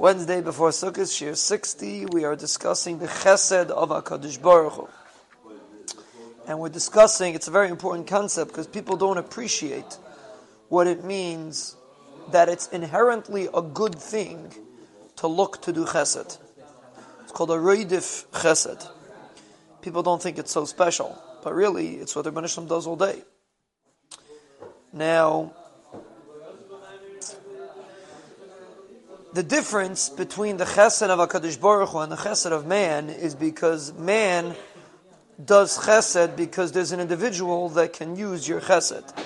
Wednesday before Sukkot, Shiur 60, we are discussing the Chesed of HaKadosh Baruch Hu. And we're discussing, it's a very important concept because people don't appreciate what it means that it's inherently a good thing to look to do Chesed. It's called a Rodef Chesed. People don't think it's so special, but really it's what the Rebbeinu does all day. Now, the difference between the chesed of HaKadosh Baruch Hu and the chesed of man is because man does chesed because there's an individual that can use your chesed.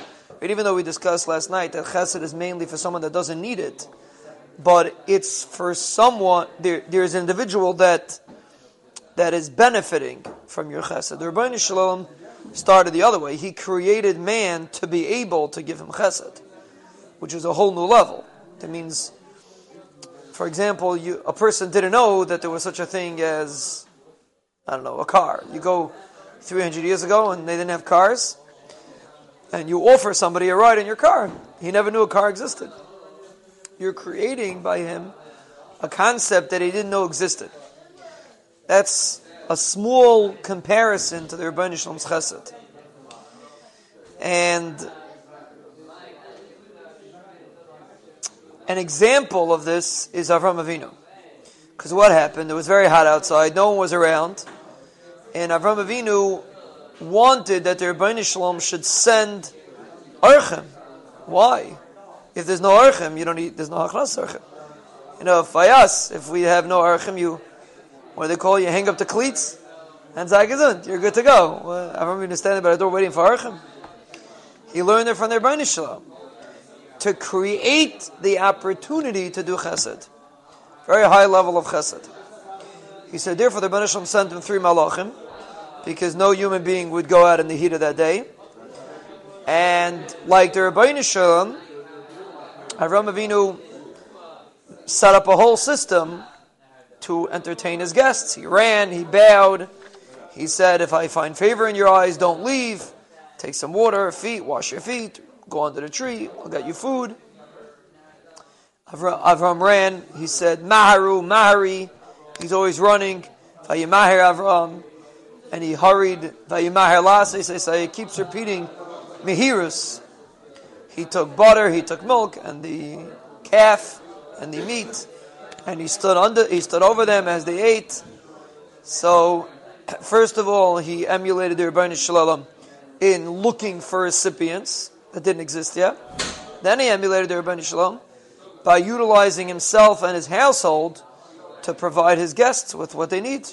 And even though we discussed last night that chesed is mainly for someone that doesn't need it, but it's for someone, there, there's an individual that that is benefiting from your chesed. The Ribono Shel Olam started the other way. He created man to be able to give him chesed, which is a whole new level. That means for example, you, a person didn't know that there was such a thing as, I don't know, a car. You go 300 years ago and they didn't have cars, and you offer somebody a ride in your car. He never knew a car existed. You're creating by him a concept that he didn't know existed. That's a small comparison to the Ribono Shel Olam's chesed. And An example of this is Avram Avinu. Because what happened? It was very hot outside, no one was around, and Avram Avinu wanted that the Ribono Shel Olam should send Orchim. Why? If there's no Orchim, you don't need, there's no Hachnas Orchim. You know, us, if we have no Orchim, you, what do they call you, hang up the cleats, and Zagazund, you're good to go. Well, Avram Avinu standing by the door waiting for Orchim. He learned it from the Ribono Shel Olam to create the opportunity to do chesed. Very high level of chesed. He said, therefore the Banisham sent him three malachim, because no human being would go out in the heat of that day. And like the Ribono Shel Olam, Avram Avinu set up a whole system to entertain his guests. He ran, he bowed, he said, if I find favor in your eyes, don't leave. Take some water, feet, wash your feet, Go under the tree. I'll get you food. Avram, ran. He said, Maharu, Mahari. He's always running. Vayimahir Avram. And he hurried. Vayimahir Lase. So he keeps repeating, Mihirus. He took butter, he took milk, and the calf, and the meat, and he stood under, he stood over them as they ate. So, first of all, he emulated the Ribono Shel Olam in looking for recipients that didn't exist yet. Then he emulated the Ribono Shel Olam by utilizing himself and his household to provide his guests with what they need.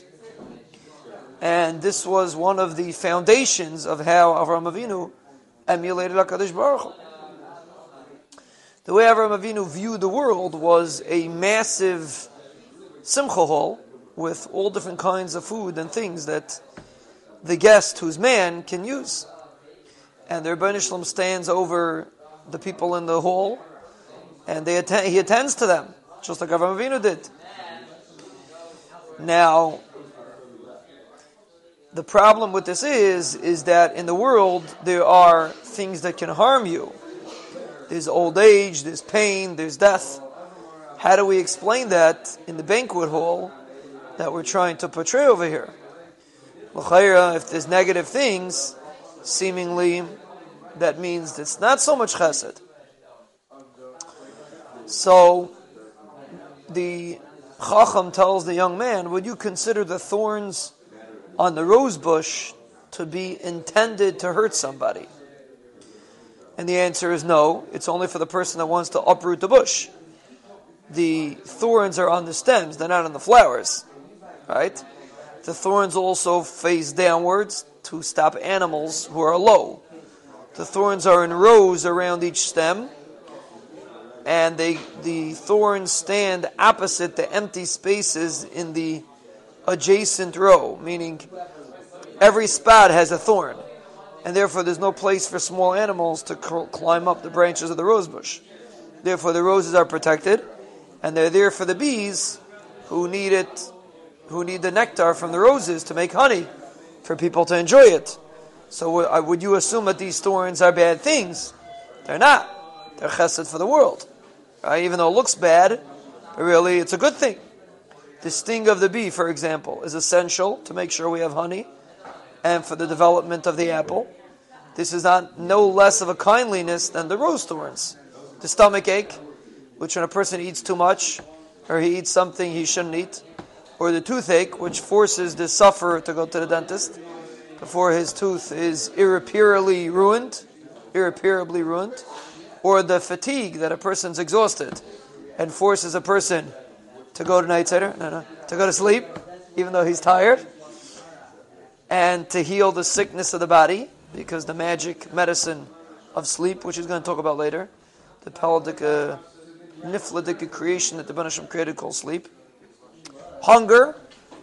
And this was one of the foundations of how Avram Avinu emulated HaKadosh Baruch Hu. The way Avram Avinu viewed the world was a massive simcha hall with all different kinds of food and things that the guest who's man can use and the Ribono Shel Olam stands over the people in the hall, and they he attends to them, just like Avram Avinu did. Now, the problem with this is, is that in the world there are things that can harm you. There's old age, there's pain, there's death. How do we explain that in the banquet hall that we're trying to portray over here? If there's negative things, seemingly that means it's not so much chesed. So the Chacham tells the young man, would you consider the thorns on the rose bush to be intended to hurt somebody? And the answer is no, it's only for the person that wants to uproot the bush. The thorns are on the stems, they're not on the flowers. Right? The thorns also face downwards to stop animals who are low. The thorns are in rows around each stem, and they, the thorns stand opposite the empty spaces in the adjacent row, meaning every spot has a thorn, and therefore there's no place for small animals to climb up the branches of the rose bush. Therefore, the roses are protected, and they're there for the bees who need it, who need the nectar from the roses to make honey for people to enjoy it. So uh, would you assume that these thorns are bad things? They're not. They're chesed for the world. Right? Even though it looks bad, really, it's a good thing. The sting of the bee, for example, is essential to make sure we have honey and for the development of the apple. This is not no less of a kindliness than the rose thorns. The stomach ache, which when a person eats too much, or he eats something he shouldn't eat, or the toothache, which forces the sufferer to go to the dentist before his tooth is irreparably ruined, irreparably ruined, or the fatigue that a person's exhausted and forces a person to go to night no, no, to go to sleep, even though he's tired, and to heal the sickness of the body, because the magic medicine of sleep, which he's going to talk about later, the paladika, uh, nifladika creation that the Banashim created called sleep. Hunger,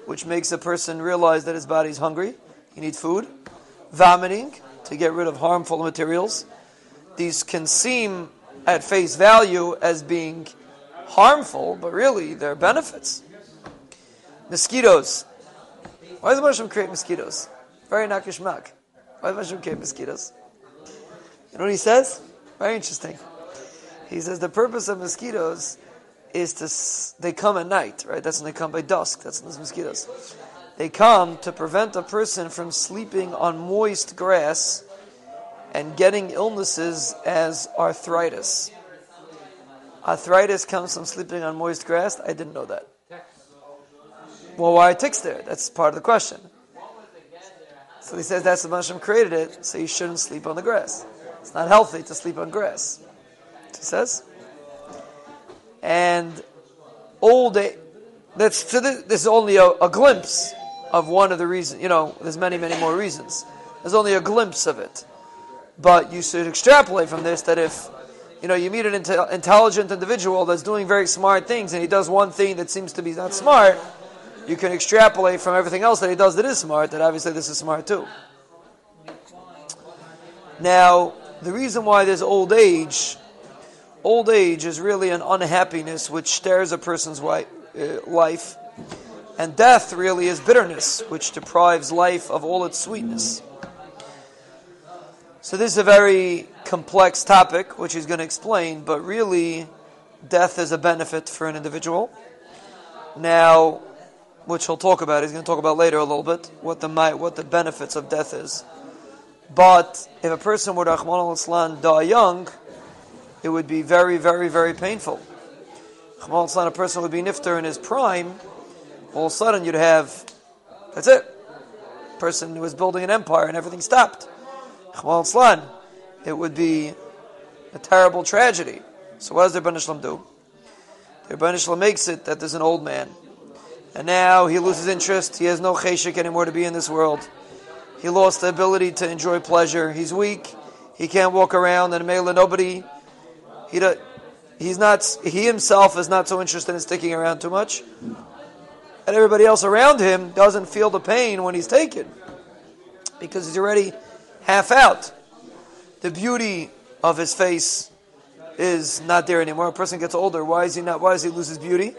which makes a person realize that his body is hungry, he needs food. Vomiting, to get rid of harmful materials. These can seem at face value as being harmful, but really they're benefits. Mosquitoes. Why does Hashem create mosquitoes? Very nakishmak. Why does Hashem create mosquitoes? You know what he says? Very interesting. He says the purpose of mosquitoes is to they come at night, right? That's when they come by dusk. That's when there's mosquitoes. They come to prevent a person from sleeping on moist grass and getting illnesses as arthritis. Arthritis comes from sleeping on moist grass. I didn't know that. Well, why are ticks there? That's part of the question. So he says that's the Hashem created it, so you shouldn't sleep on the grass. It's not healthy to sleep on grass. He says. And old age, that's so this, this is only a, a, glimpse of one of the reasons. You know, there's many, many more reasons. There's only a glimpse of it, but you should extrapolate from this that if you know you meet an intelligent individual that's doing very smart things and he does one thing that seems to be not smart, you can extrapolate from everything else that he does that is smart that obviously this is smart too. Now, the reason why there's old age old age is really an unhappiness which stares a person's uh, life, and death really is bitterness which deprives life of all its sweetness. So this is a very complex topic which he's going to explain, but really death is a benefit for an individual. Now, which he'll talk about, he's going to talk about later a little bit what the what the benefits of death is. But if a person would Rahman die young, it would be very, very, very painful. a person would be nifter in his prime, all of a sudden you'd have, that's it. Person who was building an empire and everything stopped. It would be a terrible tragedy. So what does the Rebbeinu do? The Rebbeinu makes it that there's an old man. And now he loses interest. He has no cheshik anymore to be in this world. He lost the ability to enjoy pleasure. He's weak. He can't walk around. And Mela, nobody he he's not he himself is not so interested in sticking around too much, and everybody else around him doesn't feel the pain when he's taken because he's already half out. The beauty of his face is not there anymore. A person gets older. Why is he not? Why does he lose his beauty?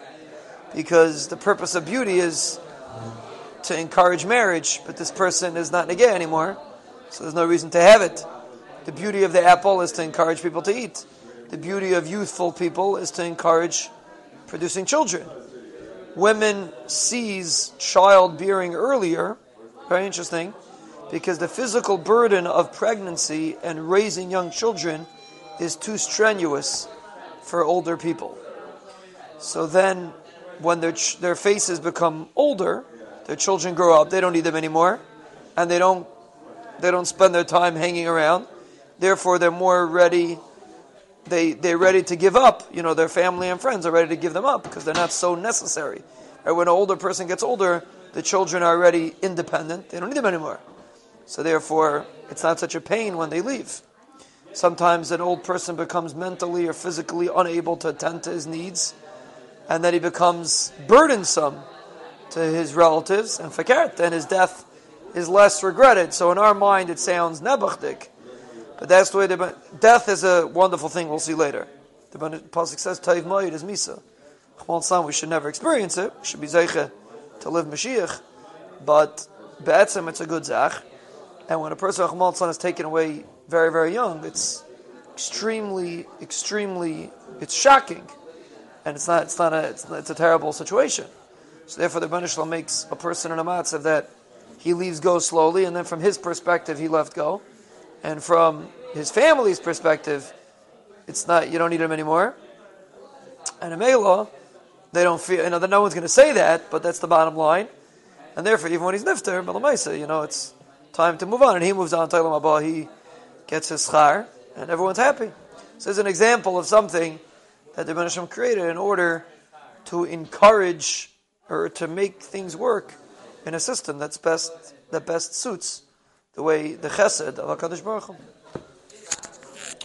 Because the purpose of beauty is to encourage marriage, but this person is not negay anymore, so there's no reason to have it. The beauty of the apple is to encourage people to eat the beauty of youthful people is to encourage producing children. Women seize childbearing earlier, very interesting, because the physical burden of pregnancy and raising young children is too strenuous for older people. So then, when their, ch- their faces become older, their children grow up, they don't need them anymore, and they don't, they don't spend their time hanging around. Therefore, they're more ready they they're ready to give up. You know, their family and friends are ready to give them up because they're not so necessary. Right? When an older person gets older, the children are already independent. They don't need them anymore. So therefore, it's not such a pain when they leave. Sometimes an old person becomes mentally or physically unable to attend to his needs, and then he becomes burdensome to his relatives, and fakert, and his death is less regretted. So in our mind, it sounds nebachdik but that's the way the death is a wonderful thing. We'll see later. The pasuk says Taiv Mayid is Misa. we should never experience it. We should be zeiche to live Mashiach. But be'etzem, it's a good zach. And when a person Chmal is taken away very, very young, it's extremely, extremely, it's shocking. and it's not, it's not a, it's, it's a terrible situation. So therefore, the Rebbeinu makes a person in a matzav that he leaves go slowly, and then from his perspective, he left go, and from his family's perspective, it's not you don't need him anymore. And a Mela, they don't feel you know that no one's going to say that, but that's the bottom line. And therefore, even when he's nifter, Melamaisa, you know, it's time to move on, and he moves on to Olam Haba, he gets his schar, and everyone's happy. So, it's an example of something that the Ben created in order to encourage or to make things work in a system that's best that best suits the way the chesed of Hakadosh Baruch Hu.